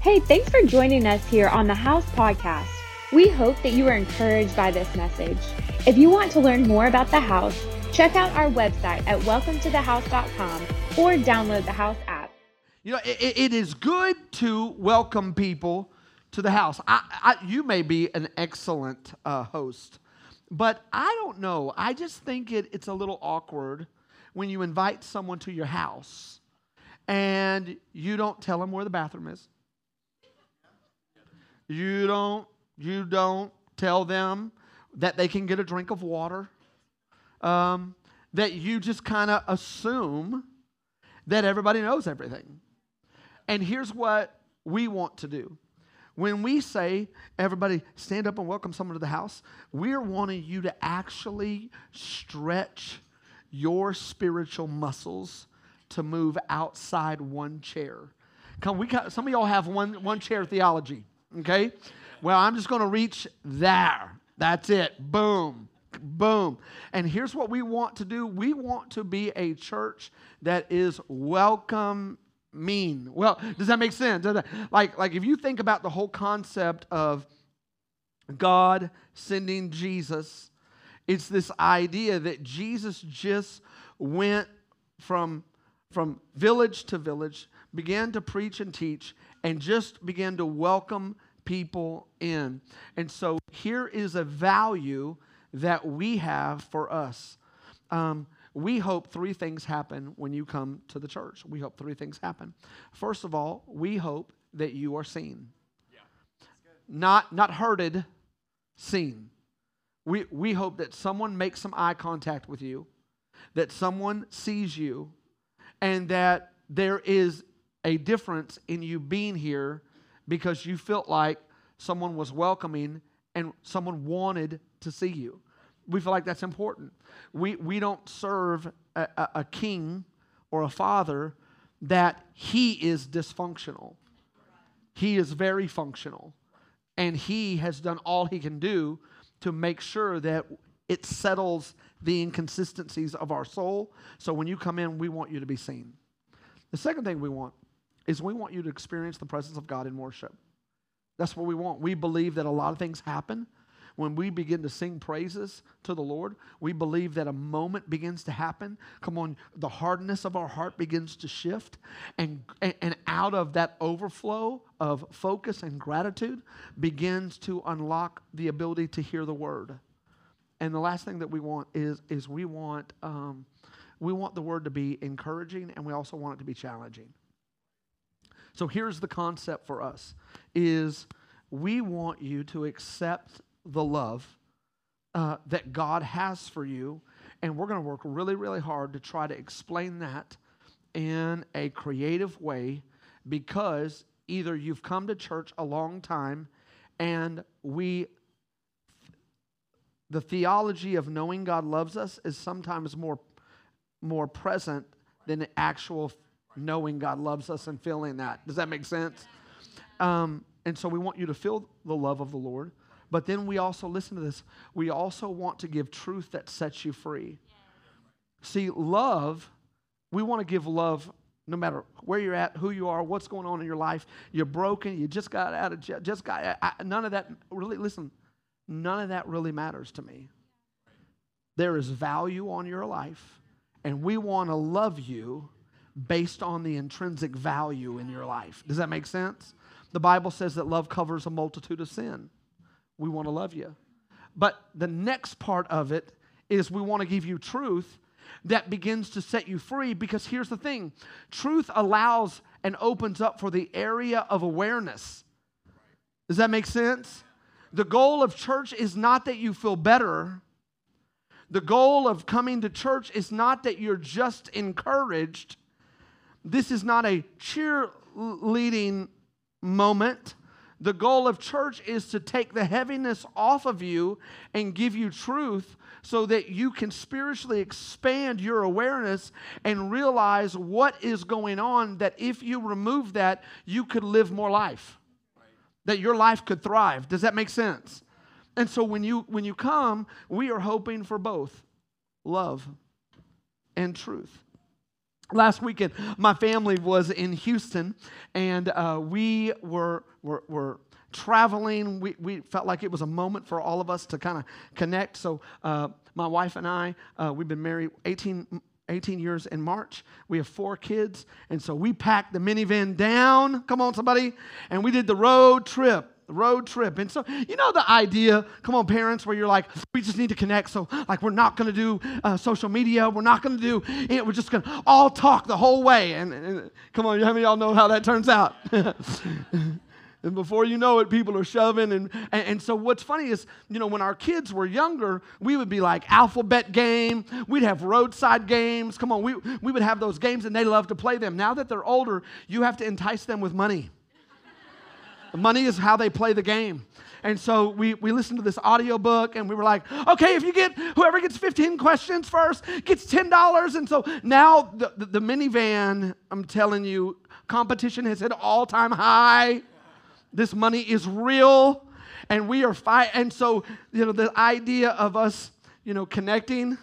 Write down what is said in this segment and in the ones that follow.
Hey, thanks for joining us here on the House Podcast. We hope that you are encouraged by this message. If you want to learn more about the house, check out our website at welcometothehouse.com or download the House app. You know, it, it is good to welcome people to the house. I, I, you may be an excellent uh, host, but I don't know. I just think it, it's a little awkward when you invite someone to your house and you don't tell them where the bathroom is. You don't, you don't tell them that they can get a drink of water. Um, that you just kind of assume that everybody knows everything. And here's what we want to do. When we say, everybody stand up and welcome someone to the house, we're wanting you to actually stretch your spiritual muscles to move outside one chair. Come, we got, some of y'all have one, one chair theology okay? Well, I'm just going to reach there. That's it. Boom. Boom. And here's what we want to do we want to be a church that is welcome mean Well, does that make sense? Like, like if you think about the whole concept of God sending Jesus, it's this idea that Jesus just went from, from village to village, began to preach and teach, and just began to welcome people in. And so here is a value that we have for us. Um, we hope three things happen when you come to the church. We hope three things happen. First of all, we hope that you are seen. Yeah. Not, not hurted, seen. We, we hope that someone makes some eye contact with you, that someone sees you, and that there is a difference in you being here because you felt like someone was welcoming and someone wanted to see you. We feel like that's important. We, we don't serve a, a, a king or a father that he is dysfunctional. He is very functional. And he has done all he can do to make sure that it settles the inconsistencies of our soul. So when you come in, we want you to be seen. The second thing we want is we want you to experience the presence of God in worship. That's what we want. We believe that a lot of things happen when we begin to sing praises to the Lord. We believe that a moment begins to happen. Come on, the hardness of our heart begins to shift. And, and out of that overflow of focus and gratitude begins to unlock the ability to hear the word. And the last thing that we want is, is we want um, we want the word to be encouraging and we also want it to be challenging. So here's the concept for us is we want you to accept the love uh, that God has for you, and we're going to work really, really hard to try to explain that in a creative way because either you've come to church a long time and we the theology of knowing God loves us is sometimes more more present than the actual knowing God loves us and feeling that. Does that make sense? Um, and so we want you to feel the love of the Lord. But then we also, listen to this, we also want to give truth that sets you free. See, love, we want to give love no matter where you're at, who you are, what's going on in your life. You're broken, you just got out of jail, just got, I, none of that, really, listen, none of that really matters to me. There is value on your life, and we want to love you based on the intrinsic value in your life. Does that make sense? The Bible says that love covers a multitude of sin. We want to love you. But the next part of it is we want to give you truth that begins to set you free because here's the thing truth allows and opens up for the area of awareness. Does that make sense? The goal of church is not that you feel better. The goal of coming to church is not that you're just encouraged. This is not a cheerleading moment. The goal of church is to take the heaviness off of you and give you truth so that you can spiritually expand your awareness and realize what is going on. That if you remove that, you could live more life, that your life could thrive. Does that make sense? And so when you when you come, we are hoping for both love and truth. Last weekend my family was in houston and uh, we were, were, were traveling. We, we felt like it was a moment for all of us to kind of connect. So uh, my wife and i uh, we've been married 18, 18 years in march. We have four kids and so we packed the minivan down. Come on somebody. And we did the road trip road trip. And so, you know, the idea, come on, parents, where you're like, we just need to connect. So, like, we're not going to do uh, social media. We're not going to do it. We're just going to all talk the whole way. And, and come on, how many of y'all know how that turns out? And before you know it, people are shoving. And, and, and, so, what's funny is, you know, when our kids were younger, we would be like alphabet game. We'd have roadside games. Come on, we, we would have those games and they love to play them. Now that they're older, you have to entice them with money. Money is how they play the game. And so we, we listened to this audiobook and we were like, okay, if you get, whoever gets 15 questions first gets $10. And so now the, the, the minivan, I'm telling you, competition has hit all time high. This money is real and we are fight. And so, you know, the idea of us, you know, connecting,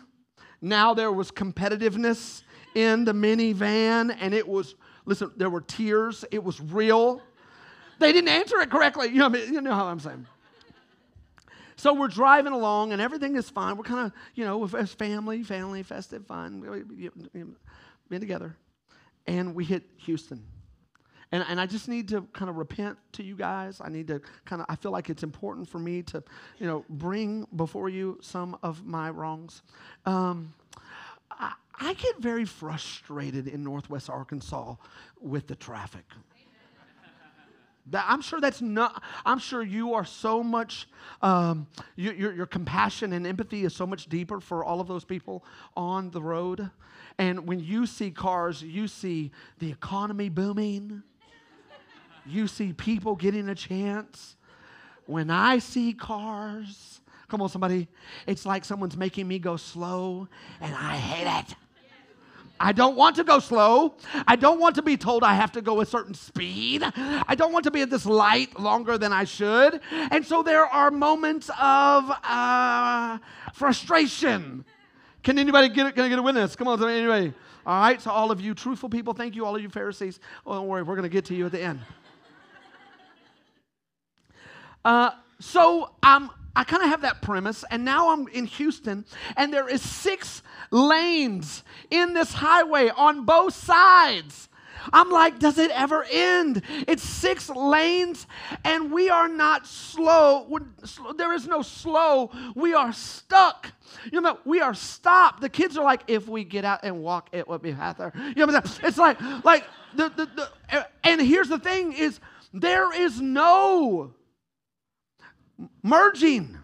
now there was competitiveness in the minivan and it was, listen, there were tears. It was real. They didn't answer it correctly. You know, you know how I'm saying. So we're driving along and everything is fine. We're kind of, you know, as family, family, festive, fun, being together. And we hit Houston. And, and I just need to kind of repent to you guys. I need to kind of, I feel like it's important for me to, you know, bring before you some of my wrongs. Um, I, I get very frustrated in Northwest Arkansas with the traffic. That, I'm sure that's not, I'm sure you are so much, um, you, your, your compassion and empathy is so much deeper for all of those people on the road. And when you see cars, you see the economy booming, you see people getting a chance. When I see cars, come on, somebody, it's like someone's making me go slow, and I hate it. I don't want to go slow. I don't want to be told I have to go a certain speed. I don't want to be at this light longer than I should. And so there are moments of uh, frustration. Can anybody get, can I get a witness? Come on, anybody. All right, so all of you truthful people, thank you, all of you Pharisees. Oh, don't worry, we're going to get to you at the end. Uh, so I'm I kind of have that premise, and now I'm in Houston, and there is six lanes in this highway on both sides. I'm like, does it ever end? It's six lanes, and we are not slow. There is no slow. We are stuck. You know, we are stopped. The kids are like, if we get out and walk, it would be better. You know, it's like, like the, the, the, and here's the thing: is there is no merging.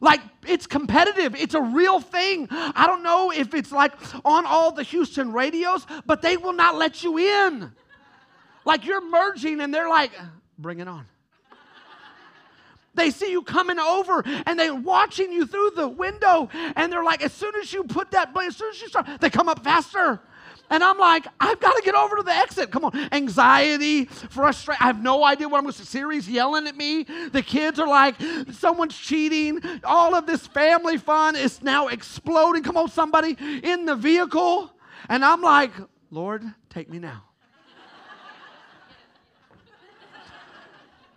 Like it's competitive. It's a real thing. I don't know if it's like on all the Houston radios, but they will not let you in. Like you're merging and they're like, bring it on. They see you coming over and they're watching you through the window and they're like, as soon as you put that, as soon as you start, they come up faster. And I'm like, I've got to get over to the exit. Come on. Anxiety, frustration. I have no idea what I'm going to Siri's yelling at me. The kids are like, someone's cheating. All of this family fun is now exploding. Come on, somebody in the vehicle. And I'm like, Lord, take me now.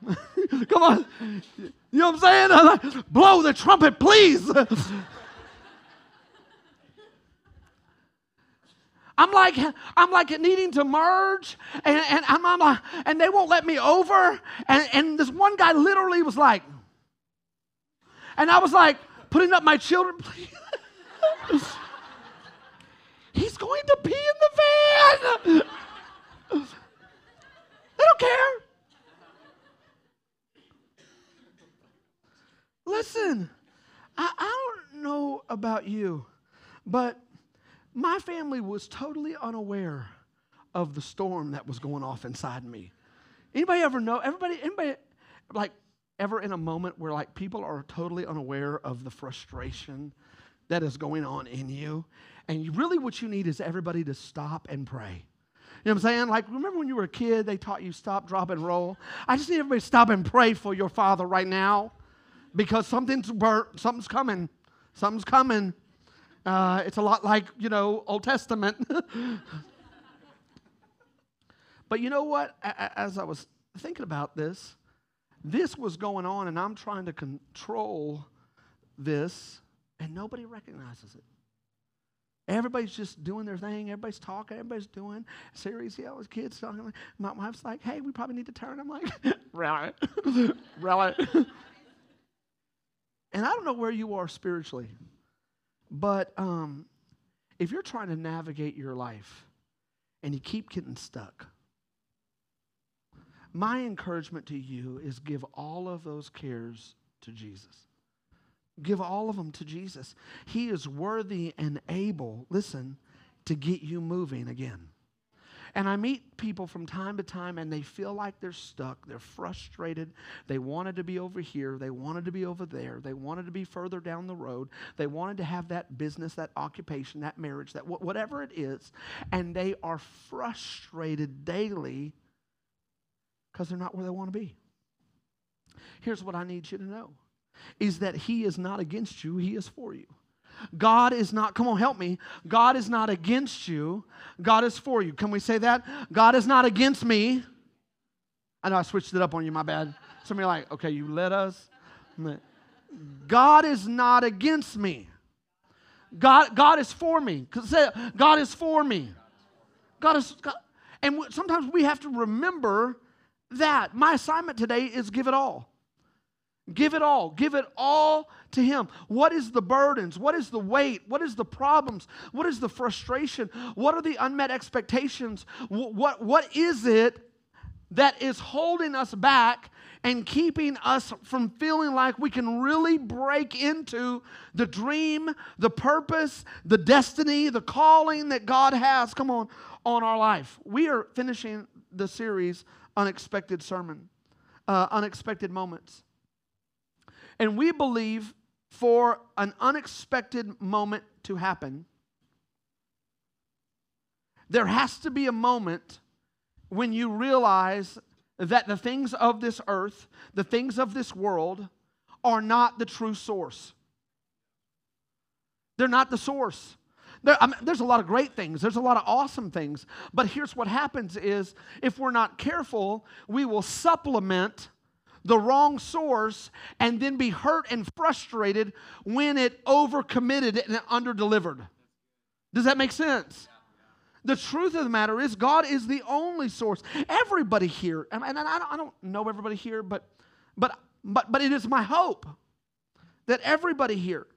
Come on. You know what I'm saying? I'm like, blow the trumpet, please. I'm like, I'm like needing to merge, and, and I'm, I'm like, and they won't let me over. And, and this one guy literally was like, and I was like, putting up my children, please. He's going to pee in the van. They don't care. Listen, I, I don't know about you, but my family was totally unaware of the storm that was going off inside me. Anybody ever know? Everybody, anybody, like, ever in a moment where like people are totally unaware of the frustration that is going on in you, and you, really what you need is everybody to stop and pray. You know what I'm saying? Like, remember when you were a kid, they taught you stop, drop, and roll? I just need everybody to stop and pray for your father right now because something's burnt, something's coming. Something's coming. Uh, it's a lot like, you know, Old Testament. But you know what? As I was thinking about this, this was going on, and I'm trying to control this, and nobody recognizes it. Everybody's just doing their thing. Everybody's talking. Everybody's doing series. Yeah, with kids talking. My wife's like, "Hey, we probably need to turn." I'm like, "Really, really." and I don't know where you are spiritually, but um, if you're trying to navigate your life and you keep getting stuck, my encouragement to you is give all of those cares to Jesus. Give all of them to Jesus. He is worthy and able, listen, to get you moving again. And I meet people from time to time and they feel like they're stuck. They're frustrated. They wanted to be over here. They wanted to be over there. They wanted to be further down the road. They wanted to have that business, that occupation, that marriage, that whatever it is. And they are frustrated daily because they're not where they want to be. Here's what I need you to know is that He is not against you, He is for you. God is not, come on, help me. God is not against you, God is for you. Can we say that? God is not against me. I know I switched it up on you, my bad. Some of you are like, okay, you let us. God is not against me. God, God is for me. God is for me. God is, God, and sometimes we have to remember that. My assignment today is give it all. Give it all. Give it all to Him. What is the burdens? What is the weight? What is the problems? What is the frustration? What are the unmet expectations? What, what, what is it that is holding us back and keeping us from feeling like we can really break into the dream, the purpose, the destiny, the calling that God has, come on, on our life? We are finishing the series Unexpected Sermon, uh, Unexpected Moments. And we believe for an unexpected moment to happen, there has to be a moment when you realize that the things of this earth, the things of this world, are not the true source. They're not the source. There, I mean, there's a lot of great things. There's a lot of awesome things. But here's what happens is if we're not careful, we will supplement the wrong source and then be hurt and frustrated when it overcommitted and underdelivered. Does that make sense? The truth of the matter is, God is the only source. Everybody here, and I don't know everybody here, but, but, but, but it is my hope that everybody here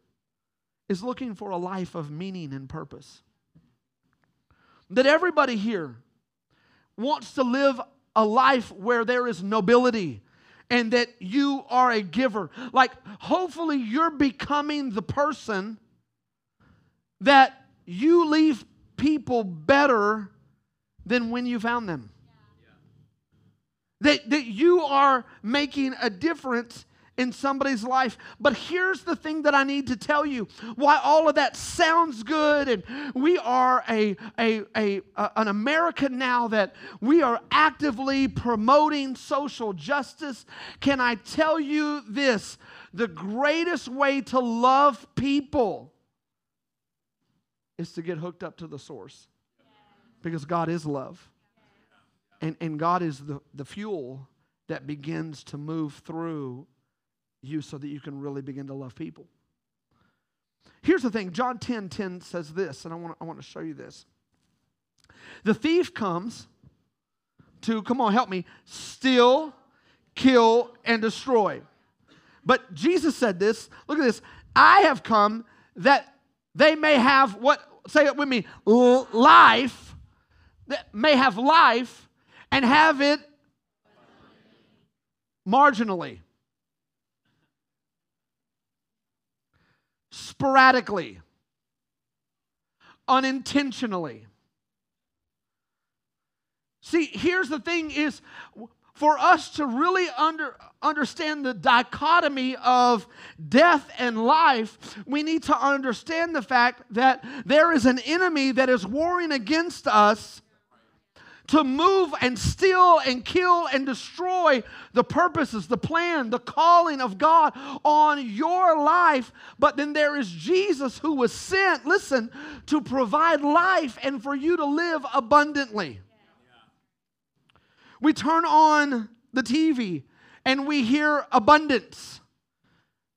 is looking for a life of meaning and purpose. That everybody here wants to live a life where there is nobility and that you are a giver. Like, hopefully, you're becoming the person that you leave people better than when you found them. That, that you are making a difference in somebody's life. But here's the thing that I need to tell you why all of that sounds good, and we are a, a, a, a, an America now that we are actively promoting social justice. Can I tell you this? The greatest way to love people is to get hooked up to the source because God is love. And, and God is the, the fuel that begins to move through you so that you can really begin to love people. Here's the thing John 10 10 says this, and I want, I want to show you this. The thief comes to, come on, help me, steal, kill, and destroy. But Jesus said this look at this I have come that they may have what, say it with me, life, that may have life and have it marginally. Sporadically, unintentionally. See, here's the thing is for us to really under, understand the dichotomy of death and life, we need to understand the fact that there is an enemy that is warring against us to move and steal and kill and destroy the purposes, the plan, the calling of God on your life. But then there is Jesus who was sent, listen, to provide life and for you to live abundantly. We turn on the TV and we hear abundance.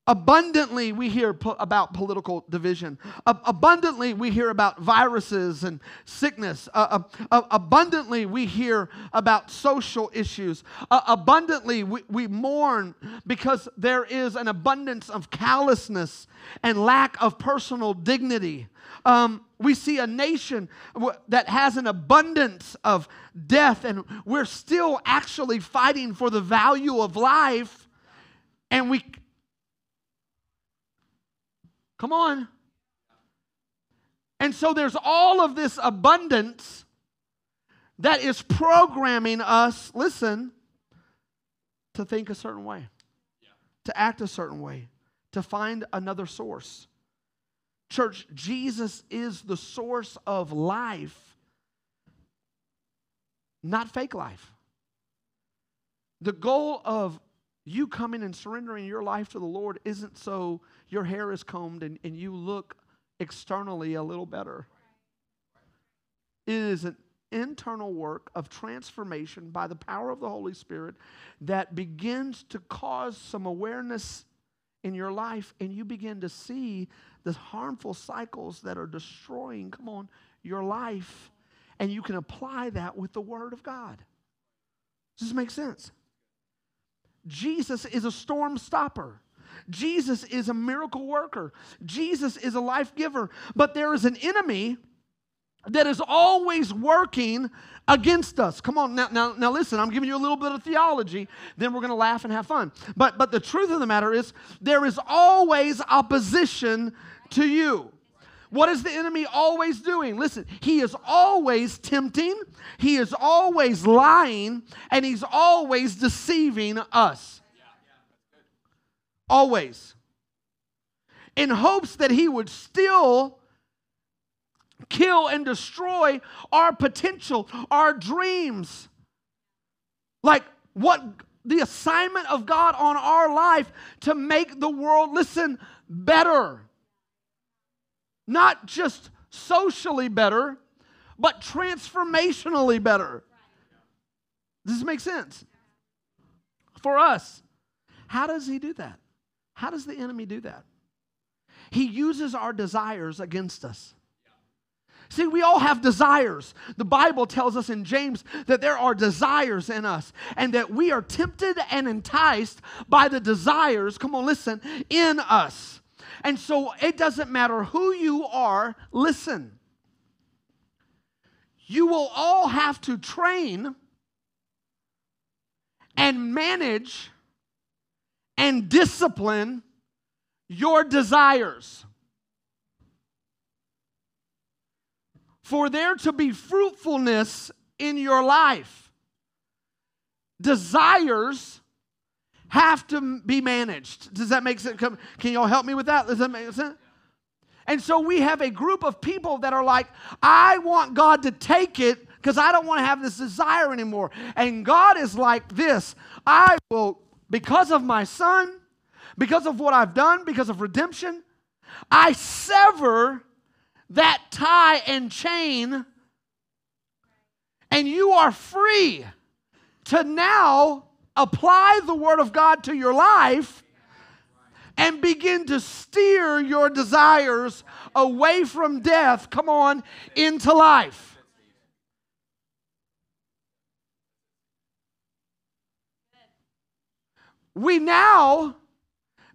Abundantly, we hear po- about political division. abundantly, we hear about viruses and sickness. Abundantly, we hear about social issues. abundantly, we, we mourn because there is an abundance of callousness and lack of personal dignity. Um, we see a nation that has an abundance of death, and we're still actually fighting for the value of life. And we Come on. And so there's all of this abundance that is programming us, listen, to think a certain way, to act a certain way, to find another source. Church, Jesus is the source of life, not fake life. The goal of you coming and surrendering your life to the Lord isn't so your hair is combed and, and you look externally a little better. It is an internal work of transformation by the power of the Holy Spirit that begins to cause some awareness in your life, and you begin to see the harmful cycles that are destroying, come on, your life. And you can apply that with the Word of God. Does this make sense? Jesus is a storm stopper. Jesus is a miracle worker. Jesus is a life giver. But there is an enemy that is always working against us. Come on, now, now, now listen, I'm giving you a little bit of theology, then we're going to laugh and have fun. But, but the truth of the matter is, there is always opposition to you. What is the enemy always doing? Listen, he is always tempting, he is always lying, and he's always deceiving us. Always. In hopes that he would still kill and destroy our potential, our dreams. Like what the assignment of God on our life to make the world, listen, better. Not just socially better, but transformationally better. Does this make sense? For us, how does he do that? How does the enemy do that? He uses our desires against us. See, we all have desires. The Bible tells us in James that there are desires in us and that we are tempted and enticed by the desires, come on, listen, in us. And so it doesn't matter who you are, listen. You will all have to train and manage and discipline your desires. For there to be fruitfulness in your life, desires have to be managed. Does that make sense? Can y'all help me with that? Does that make sense? And so we have a group of people that are like, I want God to take it because I don't want to have this desire anymore. And God is like this I will because of my son, because of what I've done, because of redemption, I sever that tie and chain, and you are free to now apply the Word of God to your life and begin to steer your desires away from death, come on, into life. We now,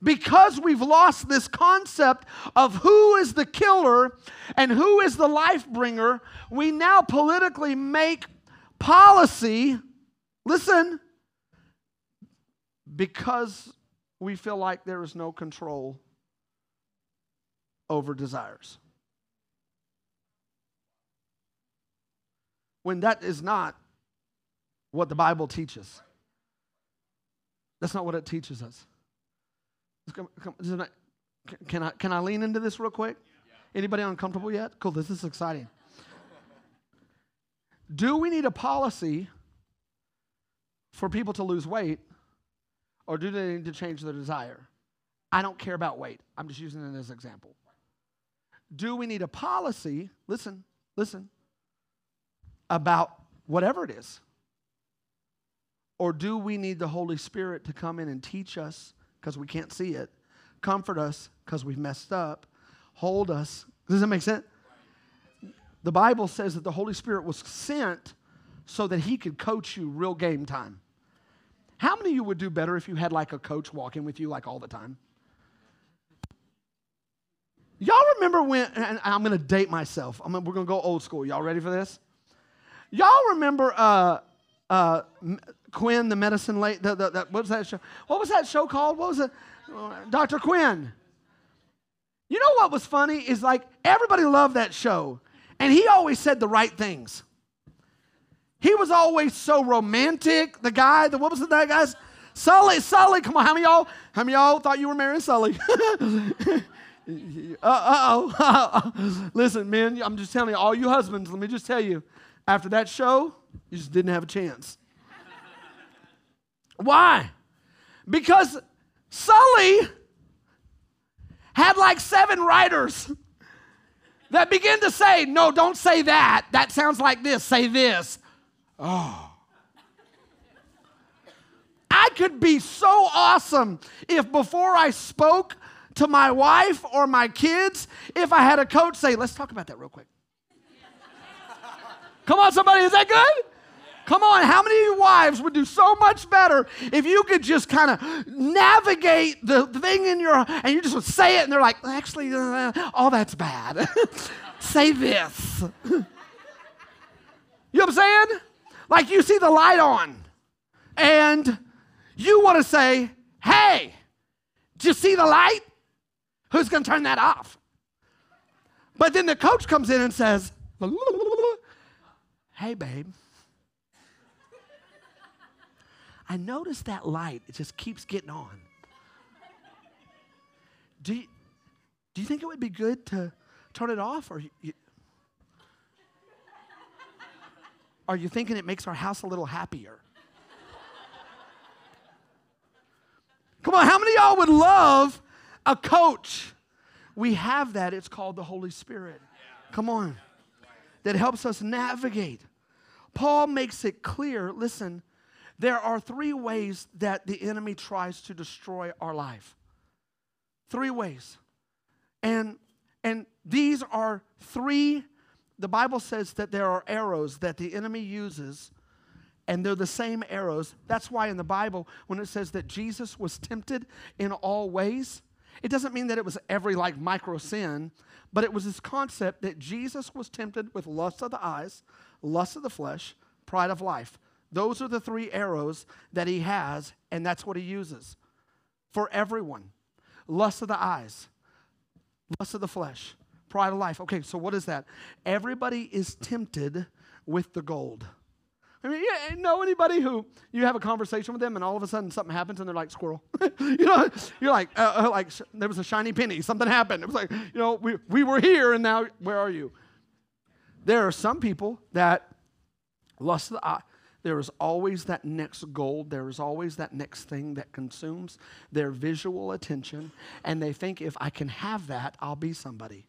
because we've lost this concept of who is the killer and who is the life bringer, we now politically make policy, listen, because we feel like there is no control over desires. When that is not what the Bible teaches. That's not what it teaches us. Come, come, can, I, can I lean into this real quick? Anybody uncomfortable yet? Cool, this is exciting. Do we need a policy for people to lose weight, or do they need to change their desire? I don't care about weight. I'm just using it as an example. Do we need a policy? Listen, listen, about whatever it is Or do we need the Holy Spirit to come in and teach us because we can't see it, comfort us because we've messed up, hold us? Does that make sense? The Bible says that the Holy Spirit was sent so that he could coach you real game time. How many of you would do better if you had like a coach walking with you like all the time? Y'all remember when, and I'm to date myself. I'm, we're to go old school. Y'all ready for this? Y'all remember uh, uh, Quinn, the medicine late, the, the, the, what was that show? What was that show called? What was it? Dr. Quinn. You know what was funny is like everybody loved that show, and he always said the right things. He was always so romantic. The guy, the what was that guy's? Sully, Sully. Come on, how many y'all? How many y'all thought you were marrying Sully? uh oh. Listen, men, I'm just telling you, all you husbands, let me just tell you, after that show, you just didn't have a chance. Why? Because Sully had like seven writers that begin to say, No, don't say that. That sounds like this. Say this. Oh. I could be so awesome if before I spoke to my wife or my kids, if I had a coach say, Let's talk about that real quick. Come on, somebody, is that good? Come on, how many of you wives would do so much better if you could just kind of navigate the thing in your and you just would say it and they're like, actually, uh, all that's bad. say this. you know what I'm saying? Like you see the light on and you want to say, hey, do you see the light? Who's going to turn that off? But then the coach comes in and says, hey, babe I noticed that light, it just keeps getting on. Do you, do you think it would be good to turn it off? Or you, are you thinking it makes our house a little happier? Come on, how many y'all would love a coach? We have that. It's called the Holy Spirit. Come on. That helps us navigate. Paul makes it clear listen, there are three ways that the enemy tries to destroy our life. Three ways. And and these are three the Bible says that there are arrows that the enemy uses and they're the same arrows. That's why in the Bible when it says that Jesus was tempted in all ways, it doesn't mean that it was every like micro sin, but it was this concept that Jesus was tempted with lust of the eyes, lust of the flesh, pride of life. Those are the three arrows that he has, and that's what he uses for everyone lust of the eyes, lust of the flesh, pride of life. Okay, so what is that? Everybody is tempted with the gold. I mean, you know anybody who you have a conversation with them and all of a sudden something happens and they're like squirrel. you know, you're like, uh, uh, like sh- there was a shiny penny, something happened. It was like, you know, we, we were here and now where are you? There are some people that lust of the eye, there is always that next goal. There is always that next thing that consumes their visual attention. And they think if I can have that, I'll be somebody.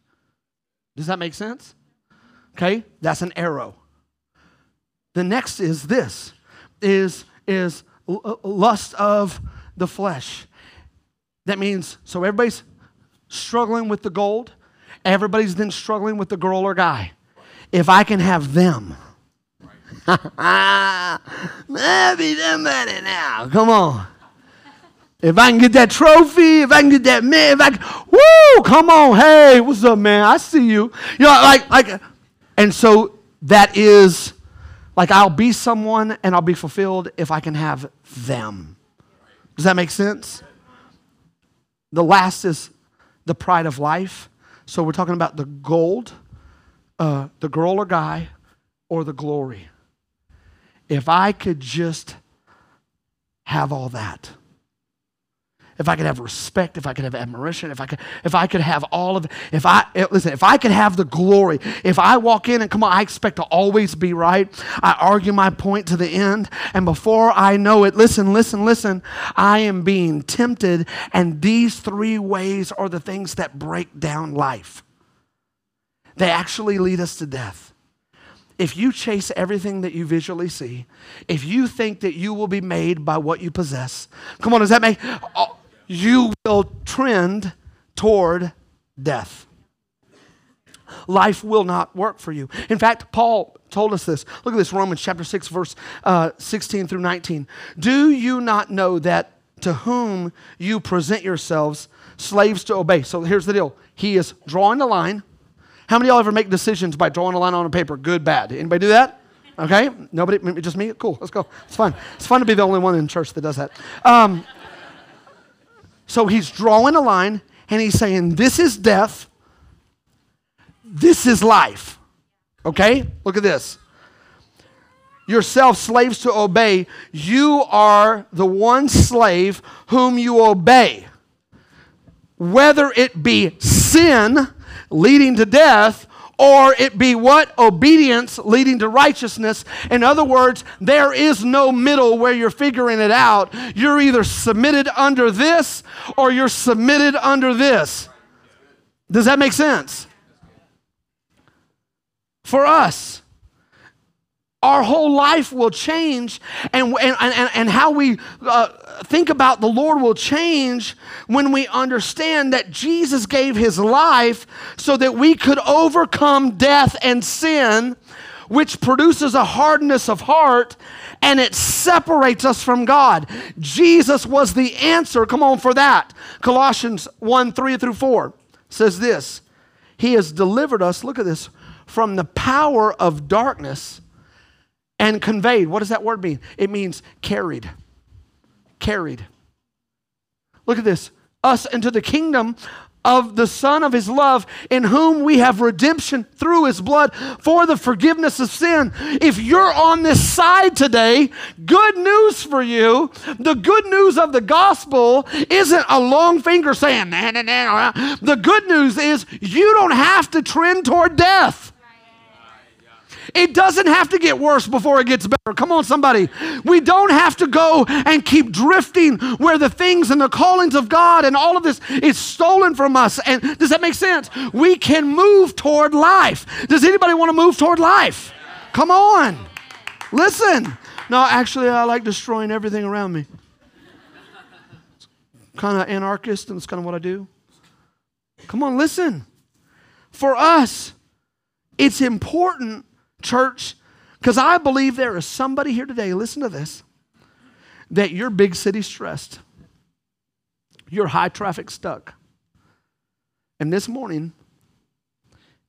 Does that make sense? Okay, that's an arrow. The next is this is, is uh, lust of the flesh. That means, so everybody's struggling with the gold, everybody's then struggling with the girl or guy. If I can have them, Maybe somebody now. Come on. If I can get that trophy, if I can get that man, if I can, woo, come on, hey, what's up, man? I see you. You know, like, like, and so that is like I'll be someone and I'll be fulfilled if I can have them. Does that make sense? The last is the pride of life. So we're talking about the gold, uh, the girl or guy, or the glory if I could just have all that, if I could have respect, if I could have admiration, if I could, if I could have all of if I eh, listen, if I could have the glory, if I walk in and come on, I expect to always be right. I argue my point to the end, and before I know it, listen, listen, listen, I am being tempted, and these three ways are the things that break down life. They actually lead us to death. If you chase everything that you visually see, if you think that you will be made by what you possess, come on, does that make oh, you will trend toward death. Life will not work for you. In fact, Paul told us this. Look at this Romans chapter 6, verse uh, 16 through 19. Do you not know that to whom you present yourselves slaves to obey? So here's the deal He is drawing the line. How many of y'all ever make decisions by drawing a line on a paper? Good, bad. Anybody do that? Okay? Nobody? Just me? Cool. Let's go. It's fun. It's fun to be the only one in church that does that. Um, so he's drawing a line and he's saying, This is death. This is life. Okay? Look at this. Yourself, slaves to obey. You are the one slave whom you obey. Whether it be sin leading to death or it be what? Obedience leading to righteousness. In other words, there is no middle where you're figuring it out. You're either submitted under this or you're submitted under this. Does that make sense? For us, our whole life will change and, and, and, and how we uh, think about the Lord will change when we understand that Jesus gave his life so that we could overcome death and sin, which produces a hardness of heart and it separates us from God. Jesus was the answer, come on, for that. Colossians 1 3 through 4 says this He has delivered us, look at this, from the power of darkness and conveyed. What does that word mean? It means carried. Carried. Look at this. Us into the kingdom of the Son of His love, in whom we have redemption through His blood for the forgiveness of sin. If you're on this side today, good news for you. The good news of the gospel isn't a long finger saying, nah, nah, nah. The good news is you don't have to trend toward death. It doesn't have to get worse before it gets better. Come on, somebody. We don't have to go and keep drifting where the things and the callings of God and all of this is stolen from us. And does that make sense? We can move toward life. Does anybody want to move toward life? Come on. Listen. No, actually, I like destroying everything around me. Kind of anarchist, and it's kind of what I do. Come on, listen. For us, it's important church, because I believe there is somebody here today, listen to this, that you're big city stressed. You're high traffic stuck. And this morning,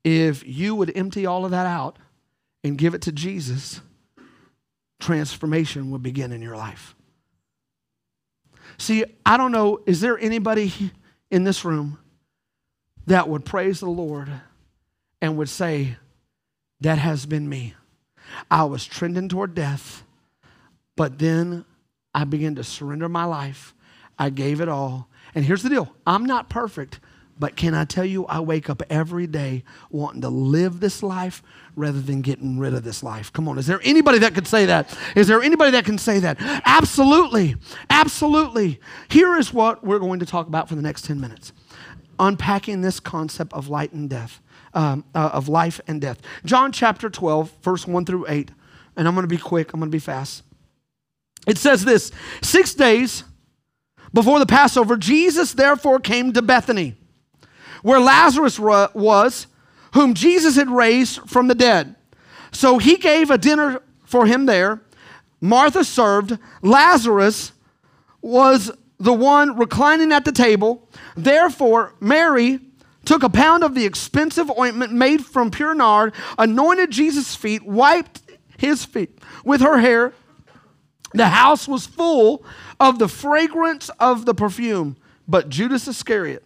if you would empty all of that out and give it to Jesus, transformation would begin in your life. See, I don't know, is there anybody in this room that would praise the Lord and would say, that has been me. I was trending toward death, but then I began to surrender my life. I gave it all. And here's the deal I'm not perfect, but can I tell you, I wake up every day wanting to live this life rather than getting rid of this life. Come on, is there anybody that could say that? Is there anybody that can say that? Absolutely. Absolutely. Here is what we're going to talk about for the next 10 minutes unpacking this concept of light and death um, uh, of life and death. John chapter 12, verse 1 through 8. And I'm going to be quick, I'm going to be fast. It says this Six days before the Passover, Jesus therefore came to Bethany, where Lazarus was, whom Jesus had raised from the dead. So he gave a dinner for him there. Martha served. Lazarus was the one reclining at the table. Therefore, Mary took a pound of the expensive ointment made from pure nard, anointed Jesus' feet, wiped his feet with her hair. The house was full of the fragrance of the perfume. But Judas Iscariot,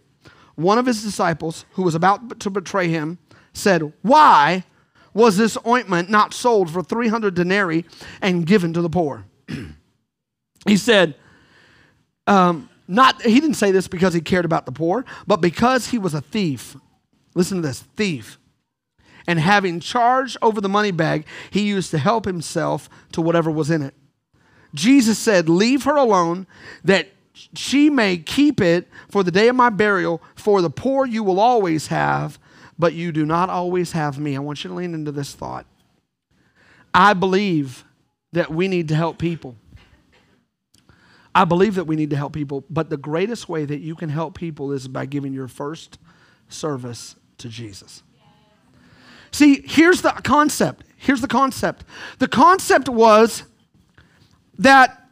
one of his disciples who was about to betray him, said, Why was this ointment not sold for 300 denarii and given to the poor? he said, um, not, he didn't say this because he cared about the poor, but because he was a thief. Listen to this thief. And having charge over the money bag, he used to help himself to whatever was in it. Jesus said, Leave her alone, that she may keep it for the day of my burial. For the poor you will always have, but you do not always have me. I want you to lean into this thought. I believe that we need to help people. I believe that we need to help people, but the greatest way that you can help people is by giving your first service to Jesus. See, here's the concept. Here's the concept. The concept was that,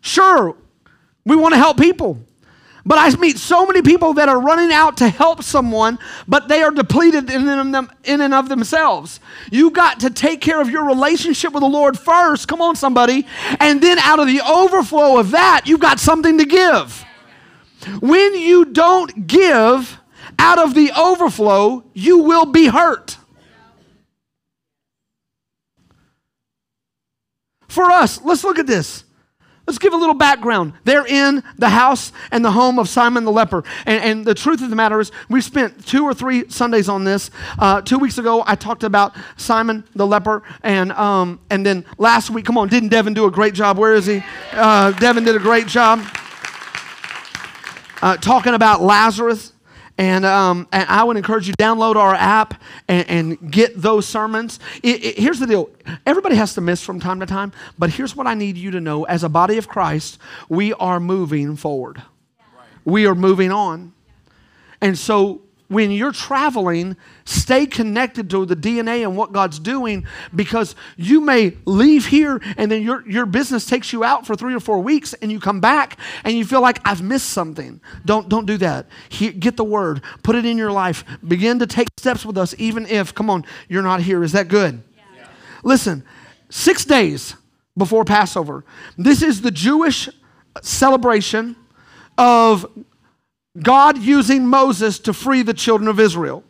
sure, we want to help people. But I meet so many people that are running out to help someone, but they are depleted in, and of themselves. You got to take care of your relationship with the Lord first. Come on, somebody. And then out of the overflow of that, you've got something to give. When you don't give out of the overflow, you will be hurt. For us, let's look at this. Let's give a little background. They're in the house and the home of Simon the leper. And, and the truth of the matter is, we spent two or three Sundays on this. Uh, two weeks ago, I talked about Simon the leper. And, um, and then last week, come on, didn't Devin do a great job? Where is he? Uh, Devin did a great job uh, talking about Lazarus. And, um, and I would encourage you to download our app and, and get those sermons. It, it, here's the deal: everybody has to miss from time to time, but here's what I need you to know: as a body of Christ, we are moving forward. We are moving on, and so when you're traveling, stay connected to the DNA and what God's doing because you may leave here and then your, your business takes you out for three or four weeks and you come back and you feel like I've missed something. Don't, don't do that. He, get the word, put it in your life, begin to take steps with us, even if, come on, you're not here. Is that good? Yeah. Listen, six days before Passover, this is the Jewish celebration of God using Moses to free the children of Israel.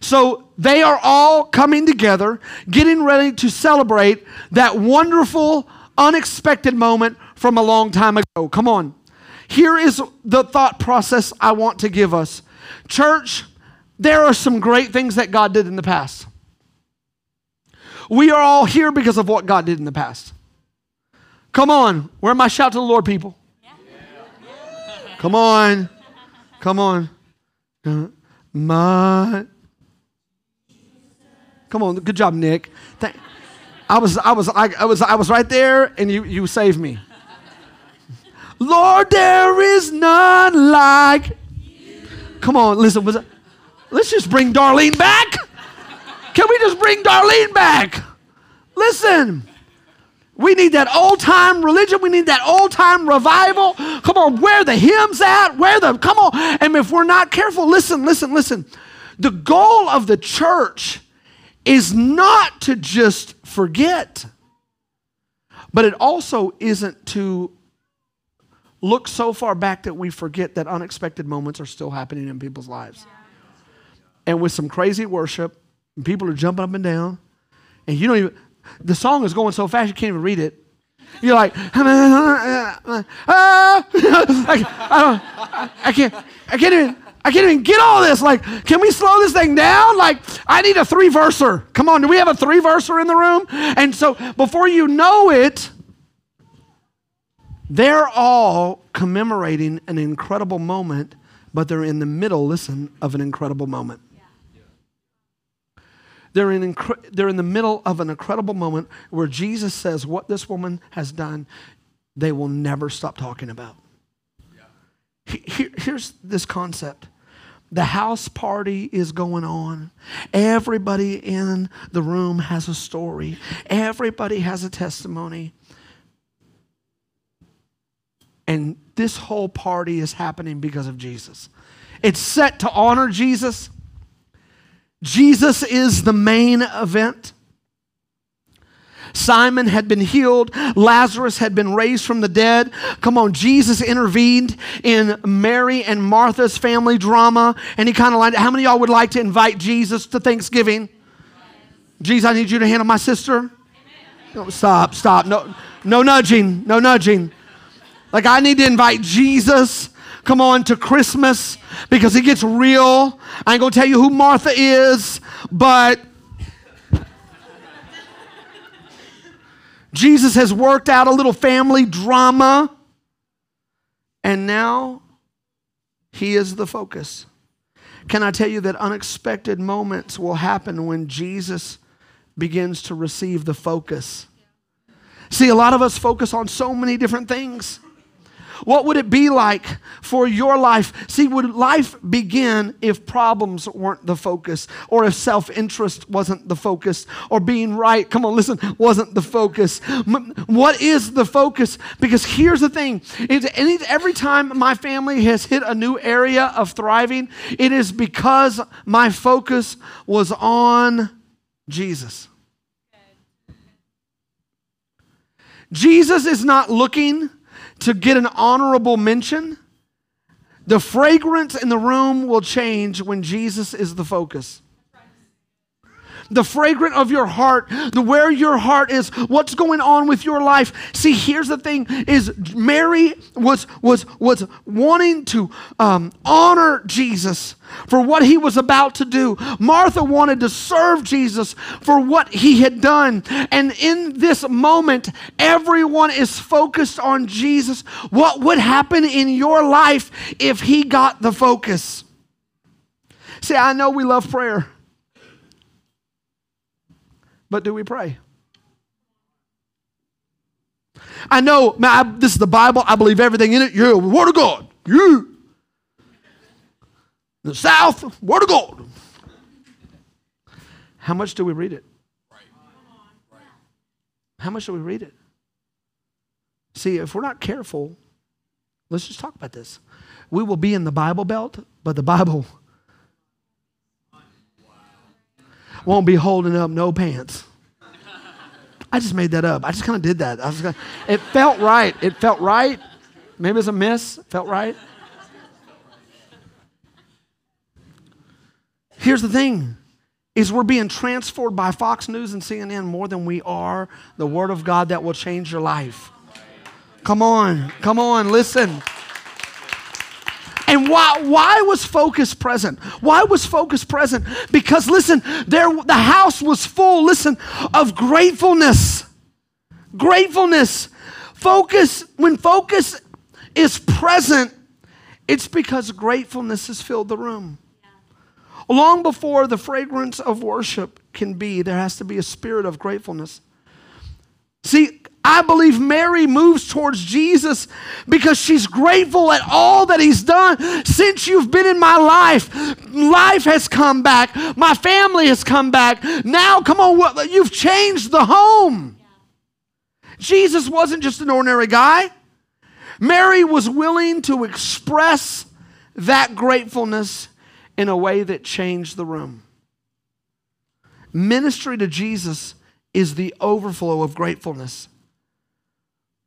So they are all coming together, getting ready to celebrate that wonderful, unexpected moment from a long time ago. Come on. Here is the thought process I want to give us. Church, there are some great things that God did in the past. We are all here because of what God did in the past. Come on. Where my shout to the Lord, people? Come on. Come on. My. Come on. Good job, Nick. Thank, I was, I was, I, I was, I was right there, and you, you saved me. Lord, there is none like. Come on, listen. Was let's just bring Darlene back. Can we just bring Darlene back? Listen. We need that old time religion. We need that old time revival. Come on, where the hymns at? Where the, come on. And if we're not careful, listen, listen, listen. The goal of the church is not to just forget, but it also isn't to look so far back that we forget that unexpected moments are still happening in people's lives. And with some crazy worship, people are jumping up and down, and you don't even, the song is going so fast you can't even read it. You're like, ah, I, I can't, I can't even, I can't even get all this. Like, can we slow this thing down? Like, I need a three verser. Come on, do we have a three verser in the room? And so before you know it, they're all commemorating an incredible moment, but they're in the middle, listen, of an incredible moment. They're in, they're in the middle of an incredible moment where Jesus says, What this woman has done, they will never stop talking about. Yeah. Here, here's this concept the house party is going on. Everybody in the room has a story, everybody has a testimony. And this whole party is happening because of Jesus. It's set to honor Jesus. Jesus is the main event. Simon had been healed. Lazarus had been raised from the dead. Come on, Jesus intervened in Mary and Martha's family drama. And he kind of like, how many of y'all would like to invite Jesus to Thanksgiving? Jesus, I need you to handle my sister. No, stop, stop. No, no nudging, no nudging. Like, I need to invite Jesus come on, to Christmas because it gets real. I ain't gonna tell you who Martha is, but Jesus has worked out a little family drama, and now he is the focus. Can I tell you that unexpected moments will happen when Jesus begins to receive the focus. See, a lot of us focus on so many different things. What would it be like for your life? See, would life begin if problems weren't the focus, or if self interest wasn't the focus, or being right, come on, listen, wasn't the focus? What is the focus? Because here's the thing every time my family has hit a new area of thriving, it is because my focus was on Jesus. Jesus is not looking to get an honorable mention. The fragrance in the room will change when Jesus is the focus the fragrance of your heart, the where your heart is, what's going on with your life. See, here's the thing: is Mary was was was wanting to um, honor Jesus for what he was about to do. Martha wanted to serve Jesus for what he had done, and in this moment, everyone is focused on Jesus. What would happen in your life if he got the focus? See, I know we love prayer. But do we pray? I know, man, I, this is the Bible. I believe everything in it. Yeah, the Word of God. Yeah. The South, Word of God. How much do we read it? How much do we read it? See, if we're not careful, let's just talk about this. We will be in the Bible Belt, but the Bible won't be holding up no pants. I just made that up. I just kind of did that. Gonna, it felt right. It felt right. Maybe it's a miss. Felt right. Here's the thing is we're being transformed by Fox News and CNN more than we are the Word of God that will change your life. Come on, come on, listen. Why, why was focus present? Why was focus present? Because listen, there the house was full, listen, of gratefulness. Gratefulness. Focus, when focus is present, it's because gratefulness has filled the room. Long before the fragrance of worship can be, there has to be a spirit of gratefulness. See, I believe Mary moves towards Jesus because she's grateful at all that he's done. Since you've been in my life, life has come back. My family has come back. Now, come on, you've changed the home. Jesus wasn't just an ordinary guy. Mary was willing to express that gratefulness in a way that changed the room. Ministry to Jesus is the overflow of gratefulness.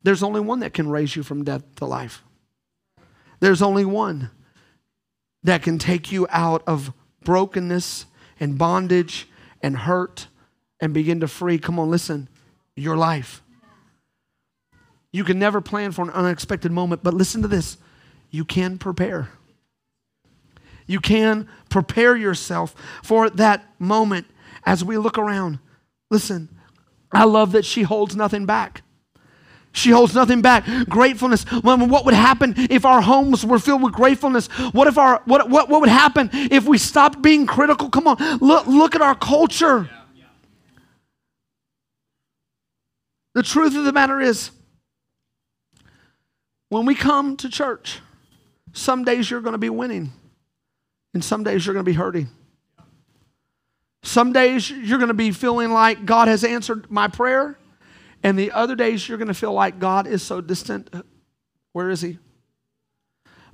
There's only one that can raise you from death to life. There's only one that can take you out of brokenness and bondage and hurt and begin to free. Come on, listen, your life. You can never plan for an unexpected moment, but listen to this you can prepare. You can prepare yourself for that moment as we look around. Listen, I love that she holds nothing back. She holds nothing back. Gratefulness. What would happen if our homes were filled with gratefulness? What if our what what, what would happen if we stopped being critical? Come on, look, look at our culture. The truth of the matter is, when we come to church, some days you're going to be winning, and some days you're going to be hurting. Some days you're going to be feeling like God has answered my prayer. And the other days you're going to feel like God is so distant. Where is He?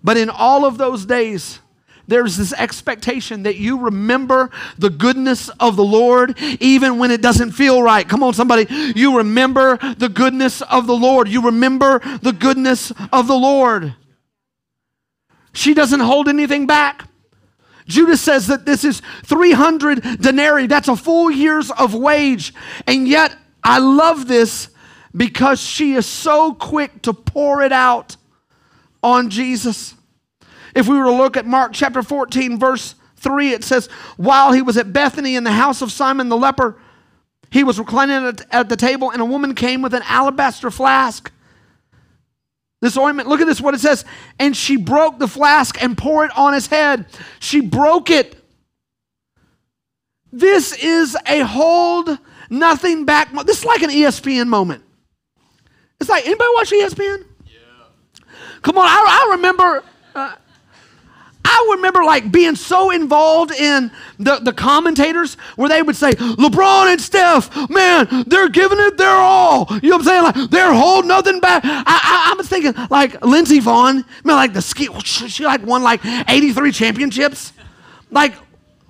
But in all of those days, there's this expectation that you remember the goodness of the Lord even when it doesn't feel right. Come on, somebody. You remember the goodness of the Lord. You remember the goodness of the Lord. She doesn't hold anything back. Judas says that this is 300 denarii. That's a full year's of wage. And yet, I love this because she is so quick to pour it out on Jesus. If we were to look at Mark chapter 14, verse 3, it says, While he was at Bethany in the house of Simon the leper, he was reclining at the table, and a woman came with an alabaster flask. This ointment, look at this, what it says. And she broke the flask and poured it on his head. She broke it. This is a hold nothing back. This is like an ESPN moment. It's like anybody watch ESPN? Yeah. Come on, I, I remember. Uh, I remember like being so involved in the, the commentators where they would say, LeBron and Steph, man, they're giving it their all. You know what I'm saying? Like they're holding nothing back. I, I, I was thinking like Lindsey Vonn, man, like the ski, she, she like won like 83 championships, like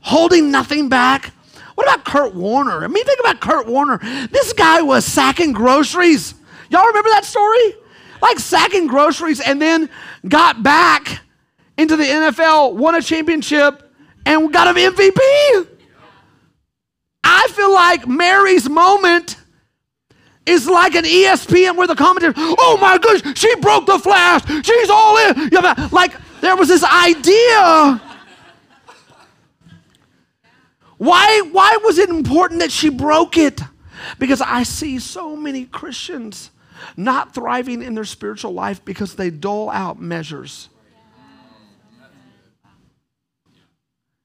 holding nothing back. What about Kurt Warner? I mean, think about Kurt Warner. This guy was sacking groceries. Y'all remember that story? Like sacking groceries and then got back into the NFL, won a championship, and got an MVP. I feel like Mary's moment is like an ESPN where the commentator, oh my gosh, she broke the flash. She's all in. Like there was this idea. Why, why was it important that she broke it? Because I see so many Christians not thriving in their spiritual life because they dole out measures.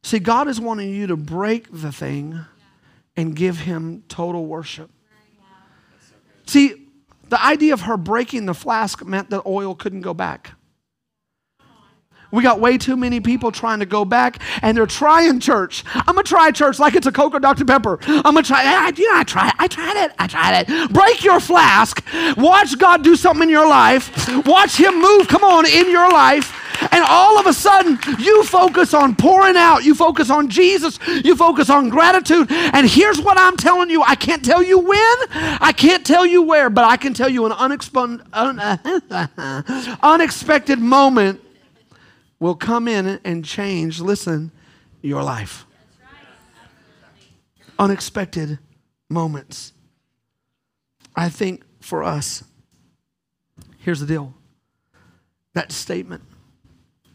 See, God is wanting you to break the thing and give Him total worship. See, the idea of her breaking the flask meant that oil couldn't go back. We got way too many people trying to go back, and they're trying church. I'm gonna try church like it's a Coke or Dr. Pepper. I'm gonna try. I, you know, I tried. I tried it. I tried it. Break your flask. Watch God do something in your life. Watch Him move. Come on, in your life. And all of a sudden, you focus on pouring out. You focus on Jesus. You focus on gratitude. And here's what I'm telling you I can't tell you when, I can't tell you where, but I can tell you an unexpected moment will come in and change, listen, your life. Unexpected moments. I think for us, here's the deal that statement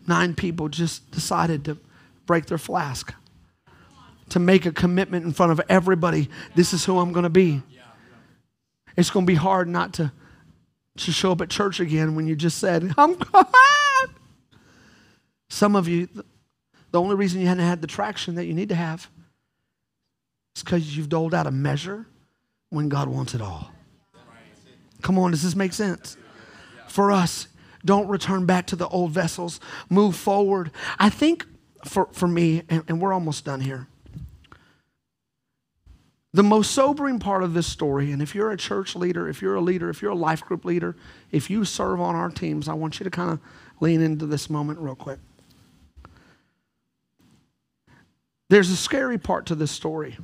nine people just decided to break their flask, to make a commitment in front of everybody this is who I'm going to be. It's going to be hard not to, to show up at church again when you just said, I'm. Some of you, the only reason you hadn't had the traction that you need to have is because you've doled out a measure when God wants it all. Come on, does this make sense? For us, don't return back to the old vessels. Move forward. I think for, for me, and, and we're almost done here, the most sobering part of this story, and if you're a church leader, if you're a leader, if you're a life group leader, if you serve on our teams, I want you to kind of lean into this moment real quick. There's a scary part to this story.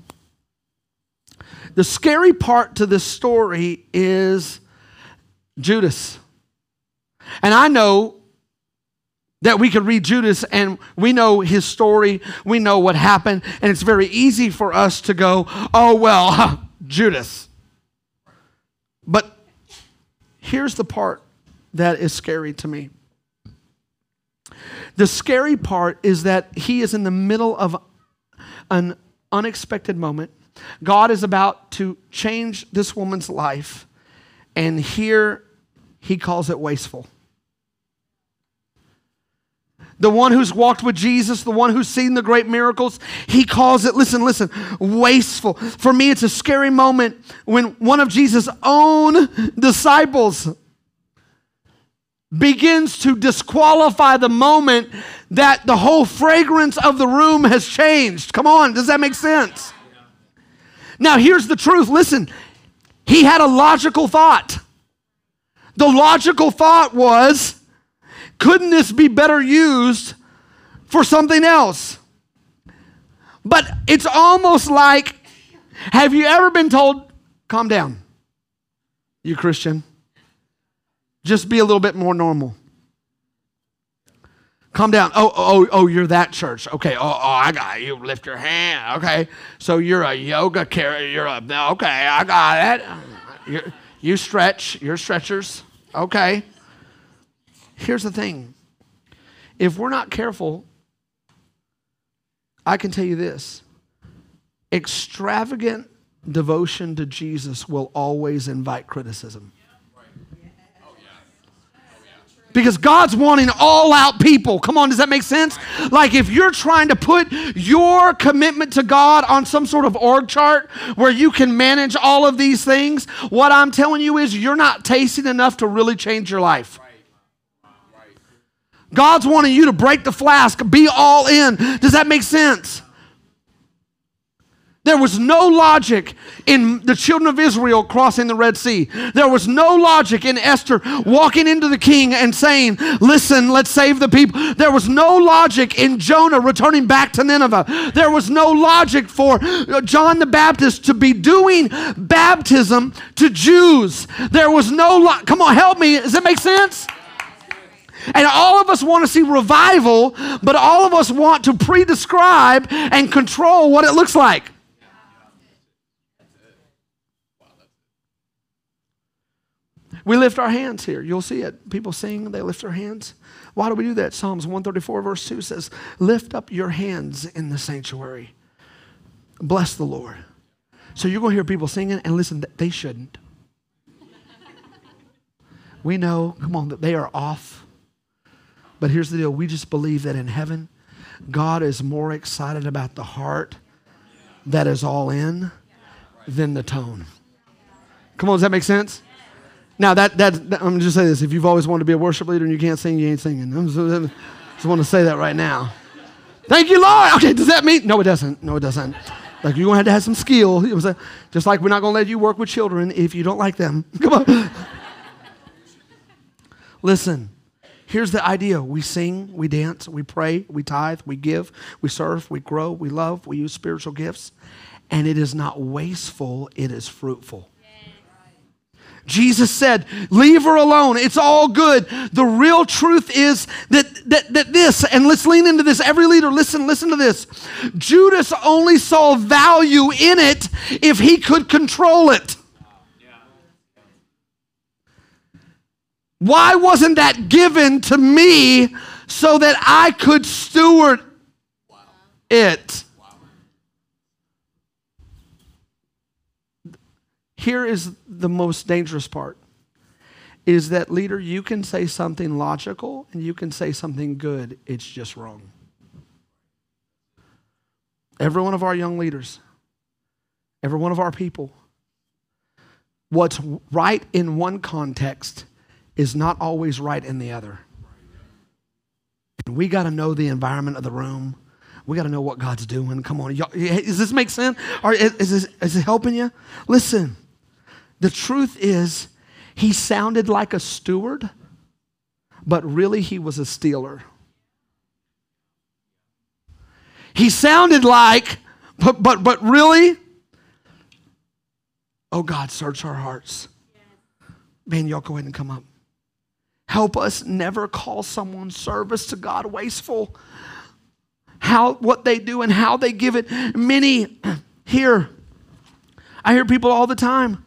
The scary part to this story is Judas. And I know that we could read Judas and we know his story, we know what happened, and it's very easy for us to go, oh, well, Judas. But here's the part that is scary to me. The scary part is that he is in the middle of an unexpected moment. God is about to change this woman's life, and here he calls it wasteful the one who's walked with Jesus, the one who's seen the great miracles, he calls it, listen, listen, wasteful. For me, it's a scary moment when one of Jesus' own disciples begins to disqualify the moment that the whole fragrance of the room has changed. Come on, does that make sense? Now, here's the truth listen, he had a logical thought. The logical thought was, couldn't this be better used for something else? But it's almost like have you ever been told, calm down, you Christian? Just be a little bit more normal. Calm down. Oh, oh, oh, oh, you're that church. Okay. Oh, oh, I got you. Lift your hand. Okay. So you're a yoga carrier. You're a, okay, I got it. You're, you stretch. You're stretchers. Okay. Here's the thing if we're not careful, I can tell you this extravagant devotion to Jesus will always invite criticism. Because God's wanting all out people. Come on, does that make sense? Like if you're trying to put your commitment to God on some sort of org chart where you can manage all of these things, what I'm telling you is you're not tasting enough to really change your life. God's wanting you to break the flask, be all in. Does that make sense? There was no logic in the children of Israel crossing the Red Sea. There was no logic in Esther walking into the king and saying, Listen, let's save the people. There was no logic in Jonah returning back to Nineveh. There was no logic for uh, John the Baptist to be doing baptism to Jews. There was no lo- Come on, help me. Does that make sense? And all of us want to see revival, but all of us want to pre describe and control what it looks like. We lift our hands here. You'll see it. People sing, they lift their hands. Why do we do that? Psalms 134, verse 2 says, Lift up your hands in the sanctuary. Bless the Lord. So you're going to hear people singing, and listen, they shouldn't. We know, come on, that they are off. But here's the deal we just believe that in heaven, God is more excited about the heart that is all in than the tone. Come on, does that make sense? Now, that, that, that, I'm just say this. If you've always wanted to be a worship leader and you can't sing, you ain't singing. I just, just want to say that right now. Thank you, Lord. Okay, does that mean? No, it doesn't. No, it doesn't. Like, you're to have to have some skill. Just like we're not to let you work with children if you don't like them. Come on. Listen, here's the idea we sing, we dance, we pray, we tithe, we give, we serve, we grow, we love, we use spiritual gifts. And it is not wasteful, it is fruitful. Jesus said, Leave her alone. It's all good. The real truth is that, that, that this, and let's lean into this. Every leader, listen, listen to this. Judas only saw value in it if he could control it. Why wasn't that given to me so that I could steward it? Here is the most dangerous part is that leader you can say something logical and you can say something good. It's just wrong. Every one of our young leaders every one of our people what's right in one context is not always right in the other. And we got to know the environment of the room. We got to know what god's doing. Come on Y'all, does this make sense? Or is, is, this, is it helping you? Listen the truth is, he sounded like a steward, but really he was a stealer. He sounded like, but, but, but really, oh God, search our hearts. Man, y'all go ahead and come up. Help us never call someone's service to God wasteful. How what they do and how they give it. Many here, I hear people all the time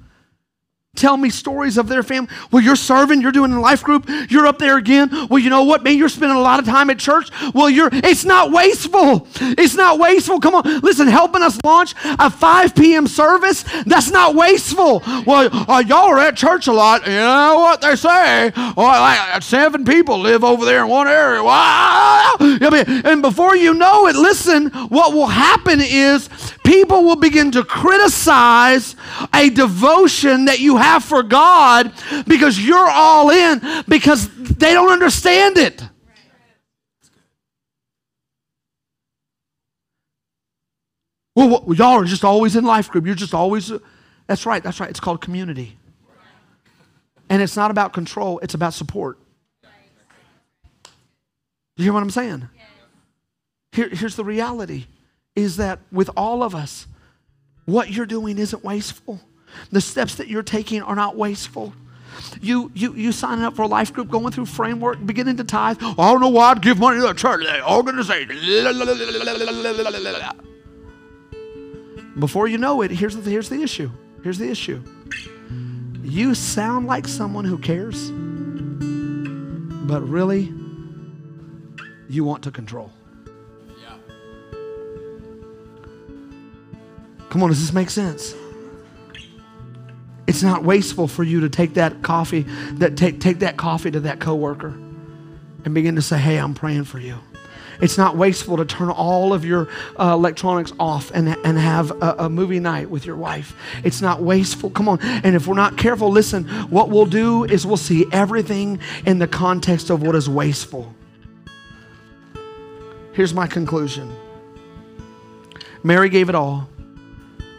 tell me stories of their family. Well, you're serving, you're doing a life group, you're up there again. Well, you know what? Man, you're spending a lot of time at church. Well, you're it's not wasteful. It's not wasteful. Come on, listen, helping us launch a 5 p.m. service, that's not wasteful. Well, uh, y'all are at church a lot. You know what they say? Well, like seven people live over there in one area. Wow. And before you know it, listen, what will happen is people will begin to criticize a devotion that you have for God because you're all in because they don't understand it. Well, y'all are just always in life group. You're just always. That's right. That's right. It's called community. And it's not about control, it's about support. You hear what I'm saying? Here, here's the reality is that with all of us, what you're doing isn't wasteful. The steps that you're taking are not wasteful. You, you, you signing up for a life group, going through framework, beginning to tithe. I don't know why I'd give money to a church, organization. Before you know it, here's the, here's the issue. Here's the issue. You sound like someone who cares, but really, you want to control. Yeah. Come on, does this make sense? It's not wasteful for you to take that coffee, that take, take that coffee to that coworker. and begin to say, Hey, I'm praying for you. It's not wasteful to turn all of your uh, electronics off and, and have a, a movie night with your wife. It's not wasteful. Come on. And if we're not careful, listen, what we'll do is we'll see everything in the context of what is wasteful. Here's my conclusion Mary gave it all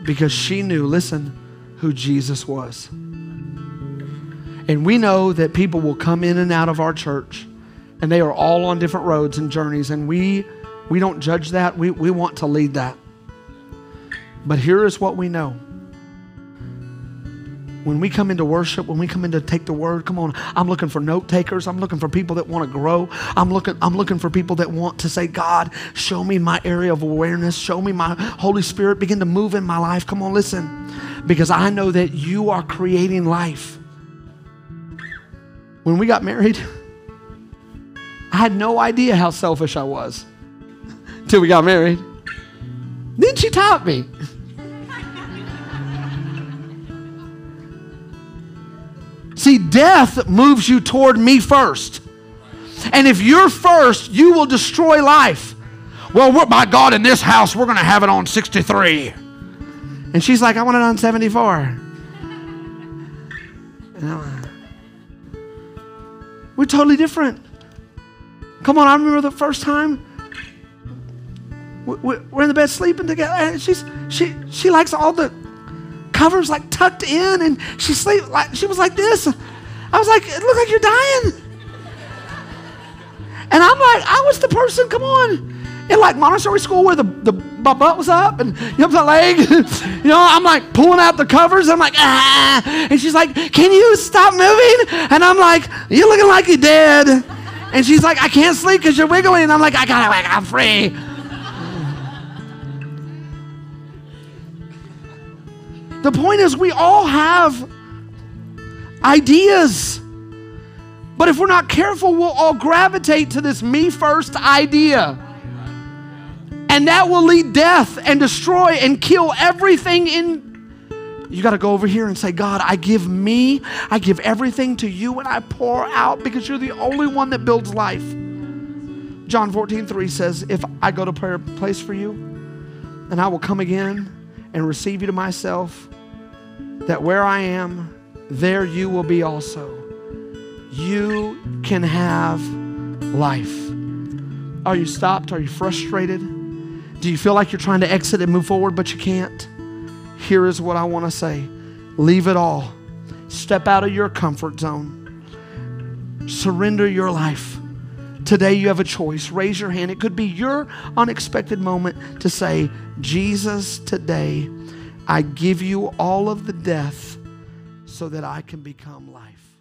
because she knew, listen, who Jesus was. And we know that people will come in and out of our church and they are all on different roads and journeys and we we don't judge that. We, we want to lead that. But here is what we know. When we come into worship when we come in to take the word come on i'm looking for note takers. I'm looking for people that want to grow. I'm looking i'm looking for people that want to say god show me my area of awareness. Show me my holy spirit begin to move in my life. Come on listen because i know that you are creating life when we got married I had no idea how selfish I was till we got married. Then she taught me. See, death moves you toward me first. And if you're first, you will destroy life. Well, by God, in this house, we're going to have it on 63. And she's like, I want it on 74. We're totally different. Come on, I remember the first time we're in the bed sleeping together, and she's she she likes all the covers like tucked in, and she sleep like she was like this. I was like, it looked like you're dying. And I'm like, I was the person, come on, in like Montessori school where the, the my butt was up and you know the leg. you know, I'm like pulling out the covers. I'm like, ah. And she's like, Can you stop moving? And I'm like, You're looking like you're dead. And she's like, I can't sleep because you're wiggling. And I'm like, I gotta wake, I'm free. the point is, we all have ideas. But if we're not careful, we'll all gravitate to this me first idea. And that will lead death and destroy and kill everything in you got to go over here and say, God, I give me, I give everything to you, and I pour out because you're the only one that builds life. John 14, 3 says, If I go to prayer place for you, and I will come again and receive you to myself, that where I am, there you will be also. You can have life. Are you stopped? Are you frustrated? Do you feel like you're trying to exit and move forward, but you can't? here is what I want to say leave it all, step out of your comfort zone, surrender your life. Today, you have a choice. Raise your hand. It could be your unexpected moment to say, Jesus, today, I give you all of the death so that I can become life.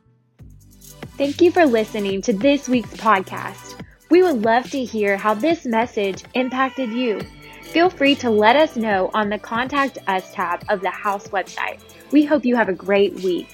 Thank you for listening to this week's podcast. We would love to hear how this message impacted you. Feel free to let us know on the Contact Us tab of the House website. We hope you have a great week.